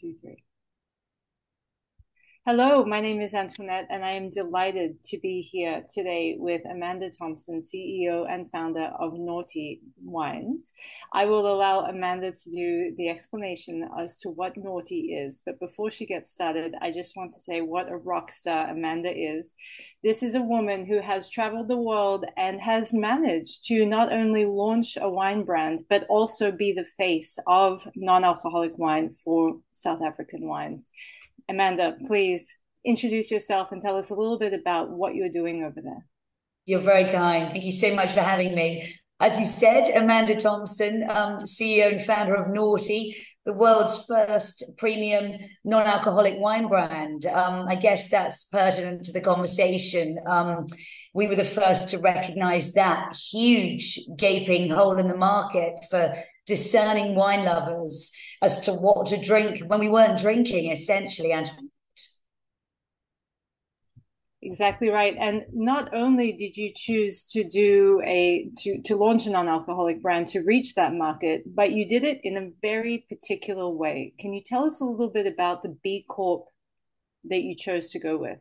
two, three. Hello, my name is Antoinette, and I am delighted to be here today with Amanda Thomson, CEO and founder of Noughty Wines. I will allow Amanda to do the explanation as to what Noughty is, but before she gets started, I just want to say what a rock star Amanda is. This is a woman who has traveled the world and has managed to not only launch a wine brand, but also be the face of non alcoholic wine for South African wines. Amanda, please introduce yourself and tell us a little bit about what you're doing over there. You're very kind. Thank you so much for having me. As you said, Amanda Thomson, um, CEO and founder of Noughty, the world's first premium non-alcoholic wine brand. Um, I guess that's pertinent to the conversation. Um, we were the first to recognize that huge gaping hole in the market for discerning wine lovers as to what to drink when we weren't drinking, essentially, and exactly right. And not only did you choose to do a to to launch a non-alcoholic brand to reach that market but you did it in a very particular way. Can you tell us a little bit about the b corp that you chose to go with?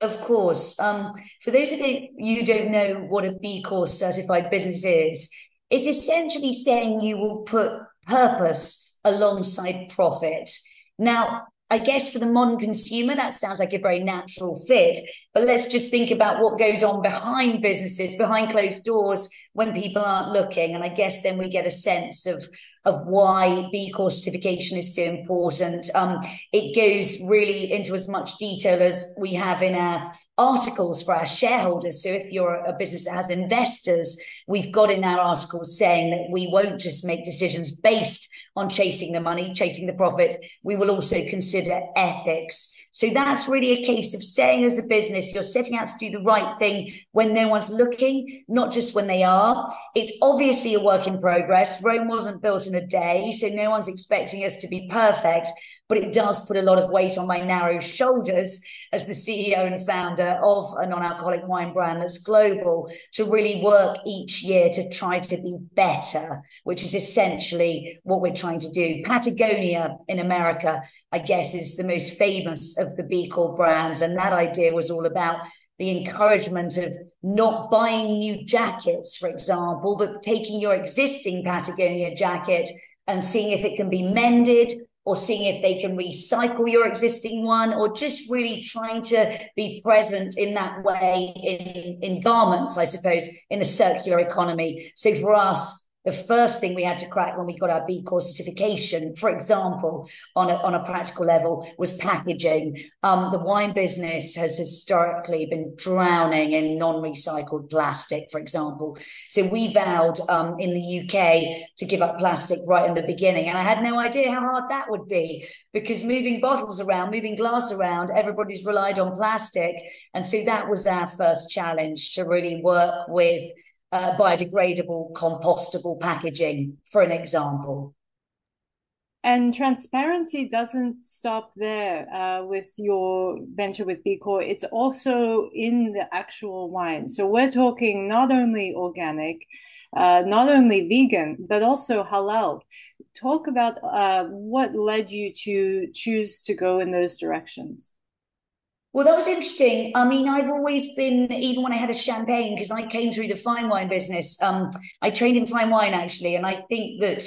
Of course. Um, for those of you who don't know what a b corp certified business is it's essentially saying you will put purpose alongside profit. Now, I guess for the modern consumer, that sounds like a very natural fit. But let's just think about what goes on behind businesses, behind closed doors when people aren't looking. And I guess then we get a sense of of why B Corp certification is so important. Um, it goes really into as much detail as we have in our articles for our shareholders. So if you're a business that has investors, we've got in our articles saying that we won't just make decisions based on chasing the money, chasing the profit. We will also consider ethics. So that's really a case of saying as a business, you're setting out to do the right thing when no one's looking, not just when they are. It's obviously a work in progress. Rome wasn't built in a day, so no one's expecting us to be perfect but it does put a lot of weight on my narrow shoulders as the CEO and founder of a non alcoholic wine brand that's global to really work each year to try to be better, which is essentially what we're trying to do. Patagonia in America, I guess, is the most famous of the B Corp brands. And that idea was all about the encouragement of not buying new jackets, for example, but taking your existing Patagonia jacket and seeing if it can be mended or seeing if they can recycle your existing one or just really trying to be present in that way in, in garments, I suppose, in the circular economy. So for us, the first thing we had to crack when we got our B Corp certification, for example, on a, on a practical level, was packaging. Um, the wine business has historically been drowning in non-recycled plastic, for example. So we vowed um, in the UK to give up plastic right in the beginning, and I had no idea how hard that would be because moving bottles around, moving glass around, everybody's relied on plastic, and so that was our first challenge to really work with uh, biodegradable, compostable packaging, for an example. And transparency doesn't stop there uh, with your venture with B Corp. It's also in the actual wine. So we're talking not only organic, uh, not only vegan, but also halal. Talk about uh, what led you to choose to go in those directions. Well, that was interesting. I mean, I've always been, even when I had a champagne, because I came through the fine wine business. Um, I trained in fine wine actually, and I think that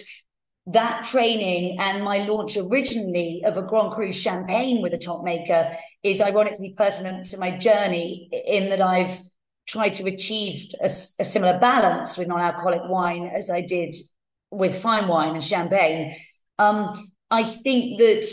that training and my launch originally of a Grand Cru champagne with a top maker is ironically pertinent to my journey in that I've tried to achieve a, a similar balance with non-alcoholic wine as I did with fine wine and champagne. Um, I think that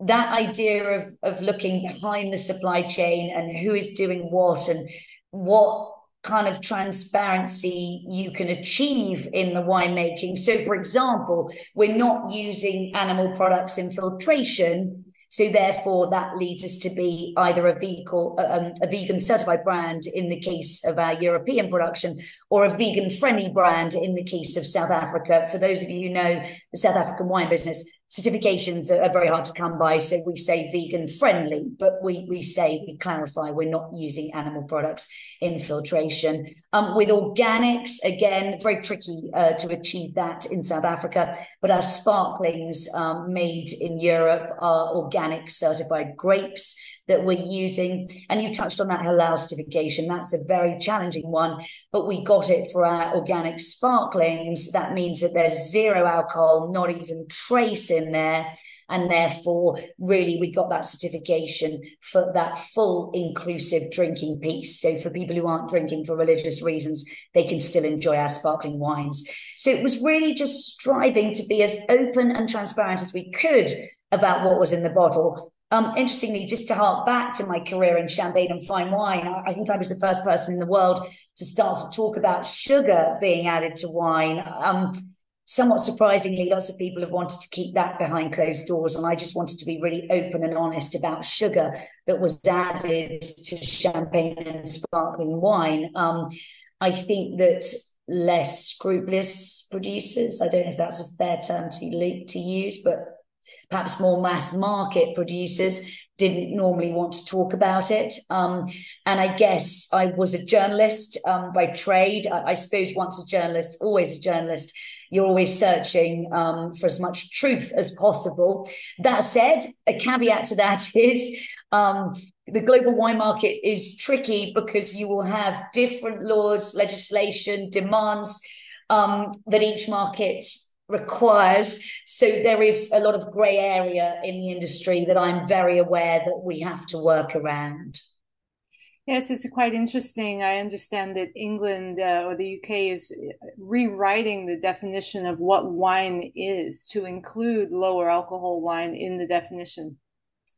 that idea of of looking behind the supply chain and who is doing what and what kind of transparency you can achieve in the winemaking. So, for example, we're not using animal products in filtration. So, therefore, that leads us to be either a, vehicle, um, a vegan certified brand in the case of our European production, or a vegan friendly brand in the case of South Africa. For those of you who know the South African wine business, certifications are, very hard to come by. So we say vegan friendly, but we we say we clarify we're not using animal products in filtration. Um, with organics, again, very tricky uh, to achieve that in South Africa. But our sparklings um, made in Europe are organic certified grapes that we're using. And you touched on that halal certification. That's a very challenging one, but we got it for our organic sparklings. That means that there's zero alcohol, not even trace in there. And therefore, really, we got that certification for that full inclusive drinking piece. So, for people who aren't drinking for religious reasons, they can still enjoy our sparkling wines. So, it was really just striving to be as open and transparent as we could about what was in the bottle um, interestingly, just to hark back to my career in champagne and fine wine, I, I, think I was the first person in the world to start to talk about sugar being added to wine. Um, somewhat surprisingly, lots of people have wanted to keep that behind closed doors, and I just wanted to be really open and honest about sugar that was added to champagne and sparkling wine. Um, I think that less scrupulous producers, I don't know if that's a fair term to, to use, but perhaps more mass market producers didn't normally want to talk about it. Um, and I guess I was a journalist um, by trade. I, I, suppose once a journalist, always a journalist, you're always searching um, for as much truth as possible. That said, a caveat to that is um, the global wine market is tricky because you will have different laws, legislation, demands um, that each market requires. So there is a lot of grey area in the industry that I'm very aware that we have to work around. Yes, it's quite interesting. I understand that England uh, or the UK is rewriting the definition of what wine is to include lower alcohol wine in the definition.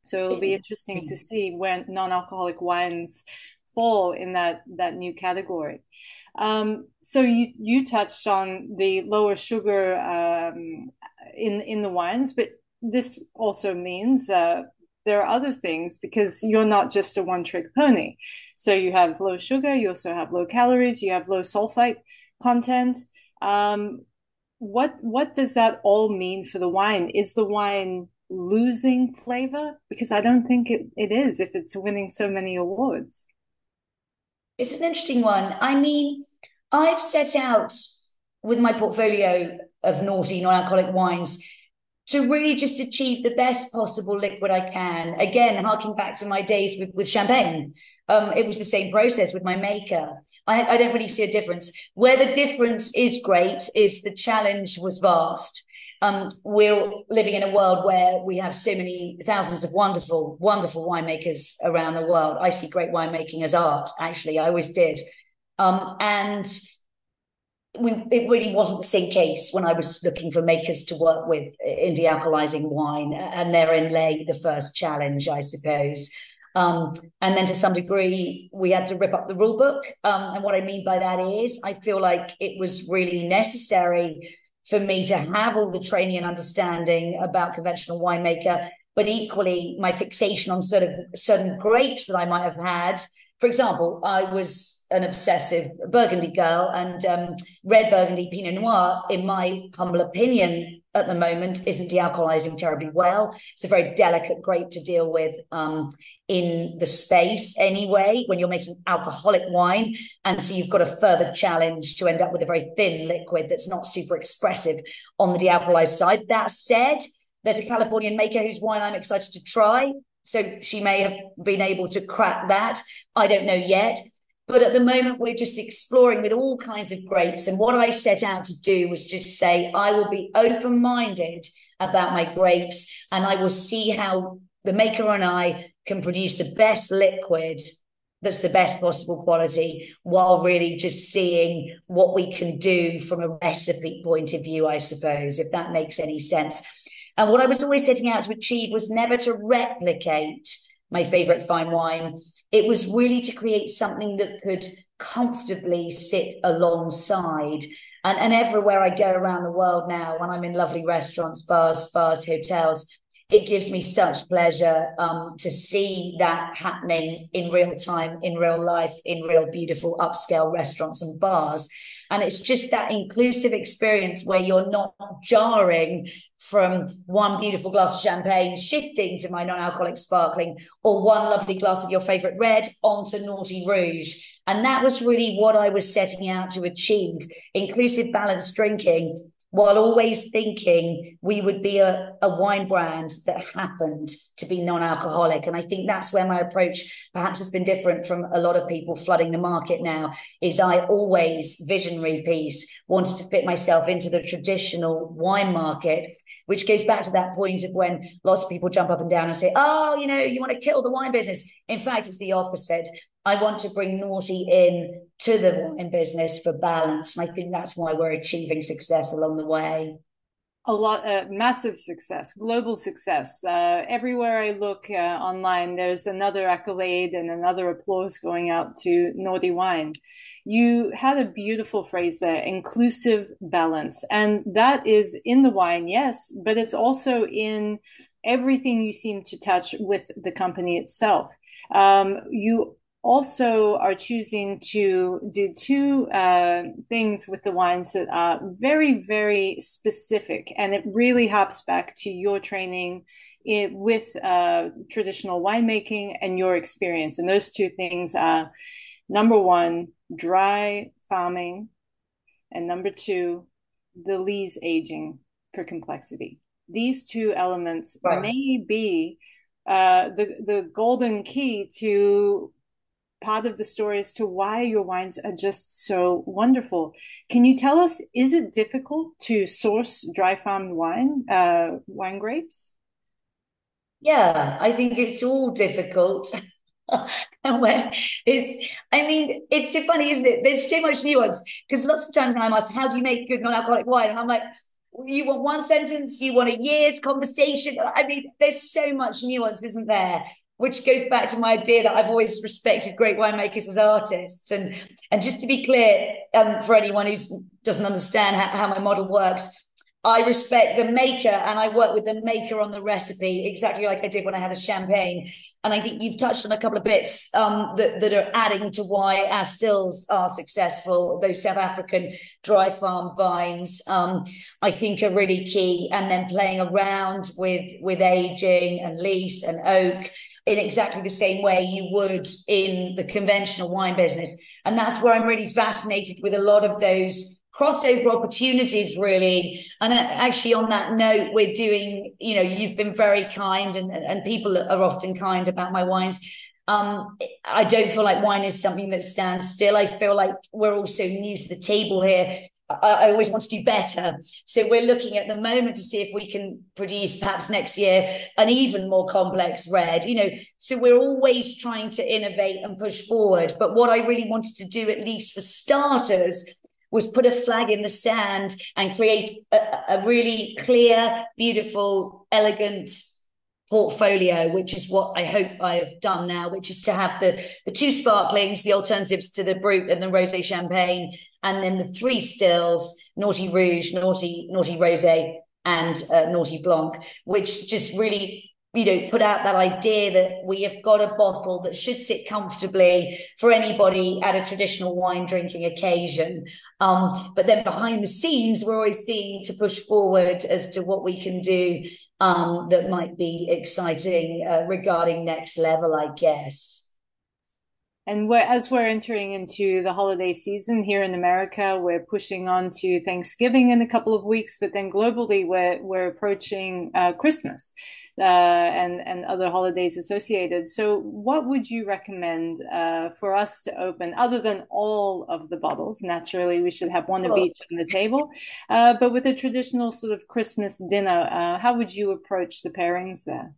So it'll be interesting to see when non-alcoholic wines fall in that that new category. Um, so you you touched on the lower sugar um, in in the wines, but this also means uh, there are other things because you're not just a one trick pony. So you have low sugar, you also have low calories, you have low sulfite content. Um, what what does that all mean for the wine? Is the wine losing flavor? Because I don't think it, it is if it's winning so many awards. It's an interesting one. I mean, I've set out with my portfolio of noughty non-alcoholic wines to really just achieve the best possible liquid I can. Again, harking back to my days with, with champagne, um, it was the same process with my maker. I, I don't really see a difference. Where the difference is great is the challenge was vast. Um, we're living in a world where we have so many thousands of wonderful, wonderful winemakers around the world. I see great winemaking as art, actually. I always did. Um, and we, it really wasn't the same case when I was looking for makers to work with in dealcoholizing wine. And therein lay the first challenge, I suppose. Um, and then to some degree, we had to rip up the rule book. Um, and what I mean by that is, I feel like it was really necessary for me to have all the training and understanding about conventional winemaker, but equally my fixation on sort of certain grapes that I might have had. For example, I was an obsessive Burgundy girl, and um, red Burgundy Pinot Noir, in my humble opinion, at the moment, isn't dealcoholizing terribly well. It's a very delicate grape to deal with um, in the space anyway, when you're making alcoholic wine. And so you've got a further challenge to end up with a very thin liquid that's not super expressive on the dealcoholized side. That said, there's a Californian maker whose wine I'm excited to try. So she may have been able to crack that. I don't know yet. But at the moment, we're just exploring with all kinds of grapes. And what I set out to do was just say, I will be open minded about my grapes and I will see how the maker and I can produce the best liquid that's the best possible quality while really just seeing what we can do from a recipe point of view, I suppose, if that makes any sense. And what I was always setting out to achieve was never to replicate my favorite fine wine. It was really to create something that could comfortably sit alongside. And, and everywhere I go around the world now, when I'm in lovely restaurants, bars, spas, hotels, it gives me such pleasure um, to see that happening in real time, in real life, in real beautiful upscale restaurants and bars. And it's just that inclusive experience where you're not jarring from one beautiful glass of champagne shifting to my non-alcoholic sparkling or one lovely glass of your favorite red onto noughty rouge. And that was really what i was setting out to achieve inclusive balanced drinking while always thinking we would be a, a wine brand that happened to be non-alcoholic and i think that's where my approach perhaps has been different from a lot of people flooding the market now is i always visionary piece wanted to fit myself into the traditional wine market which goes back to that point of when lots of people jump up and down and say, oh, you know, you want to kill the wine business. In fact, it's the opposite. I want to bring noughty in to the wine business for balance. And I think that's why we're achieving success along the way. A lot uh, massive success global success. Uh, everywhere i look uh, online there's another accolade and another applause going out to noughty wine. You had a beautiful phrase there inclusive balance and that is in the wine yes but it's also in everything you seem to touch with the company itself. Um, you also are choosing to do two uh, things with the wines that are very, very specific. And it really hops back to your training in, with uh, traditional winemaking and your experience. And those two things are number one, dry farming, and number two, the lees aging for complexity. These two elements right. may be uh, the the golden key to part of the story as to why your wines are just so wonderful. Can you tell us, is it difficult to source dry farmed wine, uh, wine grapes? Yeah, I think it's all difficult. it's, I mean, it's so funny, isn't it? There's so much nuance because lots of times I'm asked, how do you make good non-alcoholic wine? And I'm like, you want one sentence, you want a year's conversation. I mean, there's so much nuance, isn't there? Which goes back to my idea that I've always respected great winemakers as artists. And and just to be clear, um, for anyone who doesn't understand how, how my model works, I respect the maker and I work with the maker on the recipe exactly like I did when I had a champagne. And I think you've touched on a couple of bits um, that, that are adding to why our stills are successful. Those South African dry farm vines, um, I think are really key. And then playing around with, with aging and lees and oak in exactly the same way you would in the conventional wine business. And that's where I'm really fascinated with a lot of those crossover opportunities, really. And actually, on that note, we're doing, you know, you've been very kind and, and people are often kind about my wines. Um, I don't feel like wine is something that stands still. I feel like we're also new to the table here. I, always want to do better. So we're looking at the moment to see if we can produce perhaps next year an even more complex red, you know. So we're always trying to innovate and push forward. But what I really wanted to do, at least for starters, was put a flag in the sand and create a, a really clear, beautiful, elegant portfolio, which is what I hope I have done now, which is to have the, the two sparklings, the alternatives to the Brut and the Rosé Champagne, and then the three stills, Noughty Rouge, Noughty, Noughty Rosé, and uh, Noughty Blanc, which just really you know, put out that idea that we have got a bottle that should sit comfortably for anybody at a traditional wine drinking occasion. Um, but then behind the scenes, we're always seeing to push forward as to what we can do um, that might be exciting uh, regarding next level, I guess. And we're, as we're entering into the holiday season here in America, we're pushing on to Thanksgiving in a couple of weeks, but then globally we're we're approaching uh, Christmas uh, and and other holidays associated. So, what would you recommend uh, for us to open, other than all of the bottles? Naturally, we should have one of each on the table, uh, but with a traditional sort of Christmas dinner, uh, how would you approach the pairings there?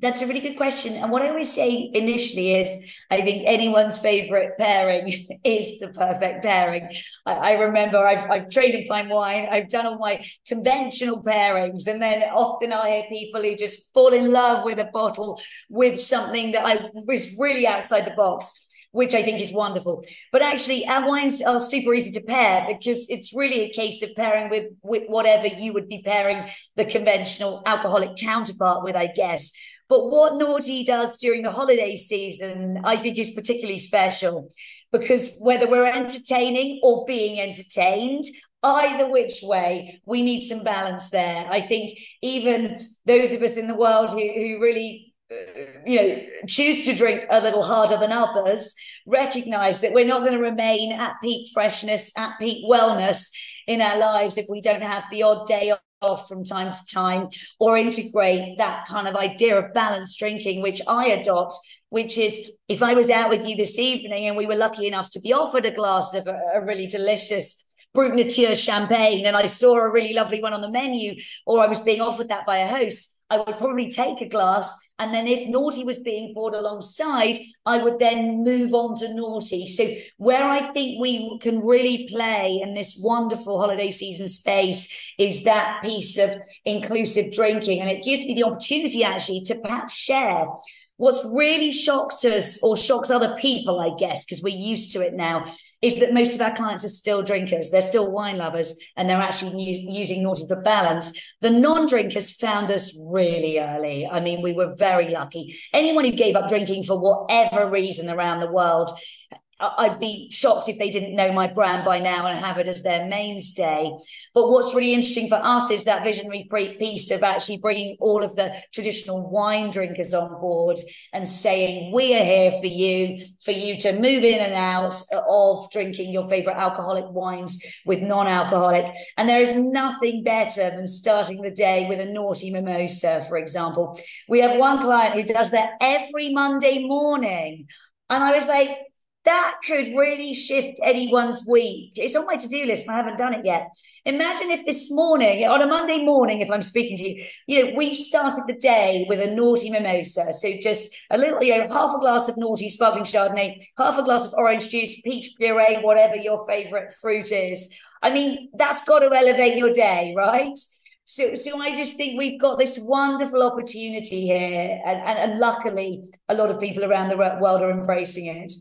That's a really good question. And what I always say initially is I think anyone's favorite pairing is the perfect pairing. I, I, remember I've, I've trained in fine wine, I've done all my conventional pairings, and then often I hear people who just fall in love with a bottle with something that I was really outside the box which I think is wonderful. But actually, our wines are super easy to pair because it's really a case of pairing with, with whatever you would be pairing the conventional alcoholic counterpart with, I guess. But what Noughty does during the holiday season, I think is particularly special because whether we're entertaining or being entertained, either which way, we need some balance there. I think even those of us in the world who, who really uh, you know choose to drink a little harder than others recognize that we're not going to remain at peak freshness at peak wellness in our lives if we don't have the odd day off from time to time or integrate that kind of idea of balanced drinking which i adopt which is if i was out with you this evening and we were lucky enough to be offered a glass of a, a really delicious Brut Nature champagne and I saw a really lovely one on the menu, or I was being offered that by a host, I would probably take a glass. And then if noughty was being poured alongside, I would then move on to noughty. So where I think we can really play in this wonderful holiday season space is that piece of inclusive drinking. And it gives me the opportunity actually to perhaps share what's really shocked us or shocks other people, I guess, because we're used to it now, is that most of our clients are still drinkers. They're still wine lovers and they're actually using Noughty for balance. The non drinkers found us really early. I mean, we were very lucky. Anyone who gave up drinking for whatever reason around the world I'd be shocked if they didn't know my brand by now and have it as their mainstay. But what's really interesting for us is that visionary piece of actually bringing all of the traditional wine drinkers on board and saying, we are here for you, for you to move in and out of drinking your favorite alcoholic wines with non-alcoholic. And there is nothing better than starting the day with a noughty mimosa, for example. We have one client who does that every Monday morning. And I was like, that could really shift anyone's week. It's on my to do list and I haven't done it yet. Imagine if this morning, on a Monday morning, if I'm speaking to you, you know, we've started the day with a noughty mimosa. So just a little, you know, half a glass of noughty sparkling Chardonnay, half a glass of orange juice, peach puree, whatever your favorite fruit is. I mean, that's got to elevate your day, right? So, so I just think we've got this wonderful opportunity here, and, and, and luckily, a lot of people around the world are embracing it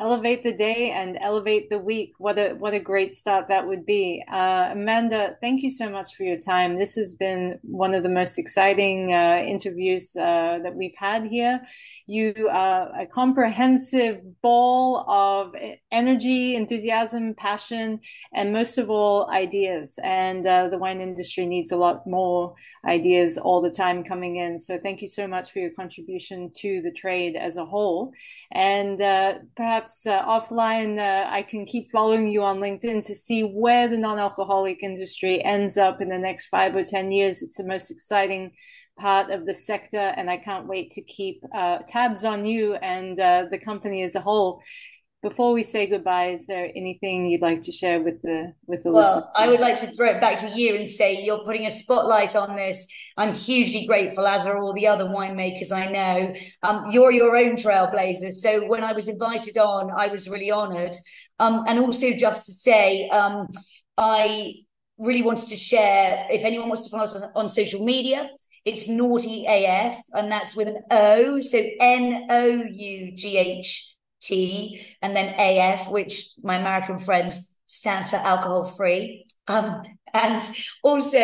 elevate the day and elevate the week. What a what a great start that would be. Uh, amanda thank you so much for your time. This has been one of the most exciting uh, interviews uh, that we've had here. You are a comprehensive ball of energy enthusiasm passion and most of all ideas. And uh, the wine industry needs a lot more ideas all the time coming in. So thank you so much for your contribution to the trade as a whole. And uh, perhaps uh, offline, uh, I can keep following you on LinkedIn to see where the non-alcoholic industry ends up in the next five or ten years. It's the most exciting part of the sector, and I can't wait to keep uh, tabs on you and uh, the company as a whole before we say goodbye, is there anything you'd like to share with the with the well, listeners? I would like to throw it back to you and say you're putting a spotlight on this. I'm hugely grateful, as are all the other winemakers I know. Um, you're your own trailblazers. So when I was invited on, I was really honoured. Um, and also just to say, um, I really wanted to share. If anyone wants to follow us on, on social media, it's Noughty AF, and that's with an O. So N O U G H T, and then AF, which my American friends stands for alcohol free. Um, and also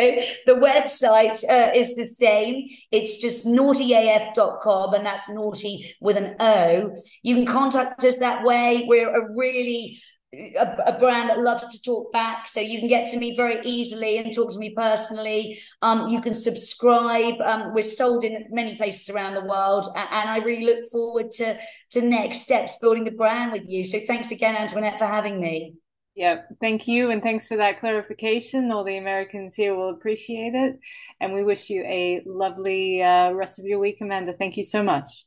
the website uh, is the same. It's just noughtyaf.com and that's noughty with an O. You can contact us that way. We're a really a, a, brand that loves to talk back. So you can get to me very easily and talk to me personally. Um, you can subscribe. Um, we're sold in many places around the world. And I really look forward to, to next steps building the brand with you. So thanks again, Antoinette, for having me. Yeah, thank you. And thanks for that clarification. All the Americans here will appreciate it. And we wish you a lovely uh, rest of your week, Amanda. Thank you so much.